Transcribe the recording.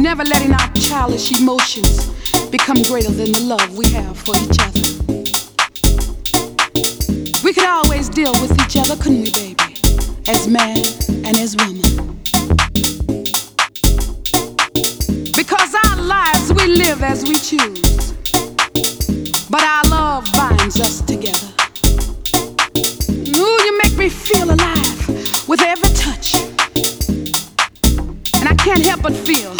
never letting our childish emotions become greater than the love we have for each other. We could always deal with each other, couldn't we, baby? As man and as woman. Because our lives we live as we choose. But our love binds us together. Ooh, you make me feel alive with every touch. And I can't help but feel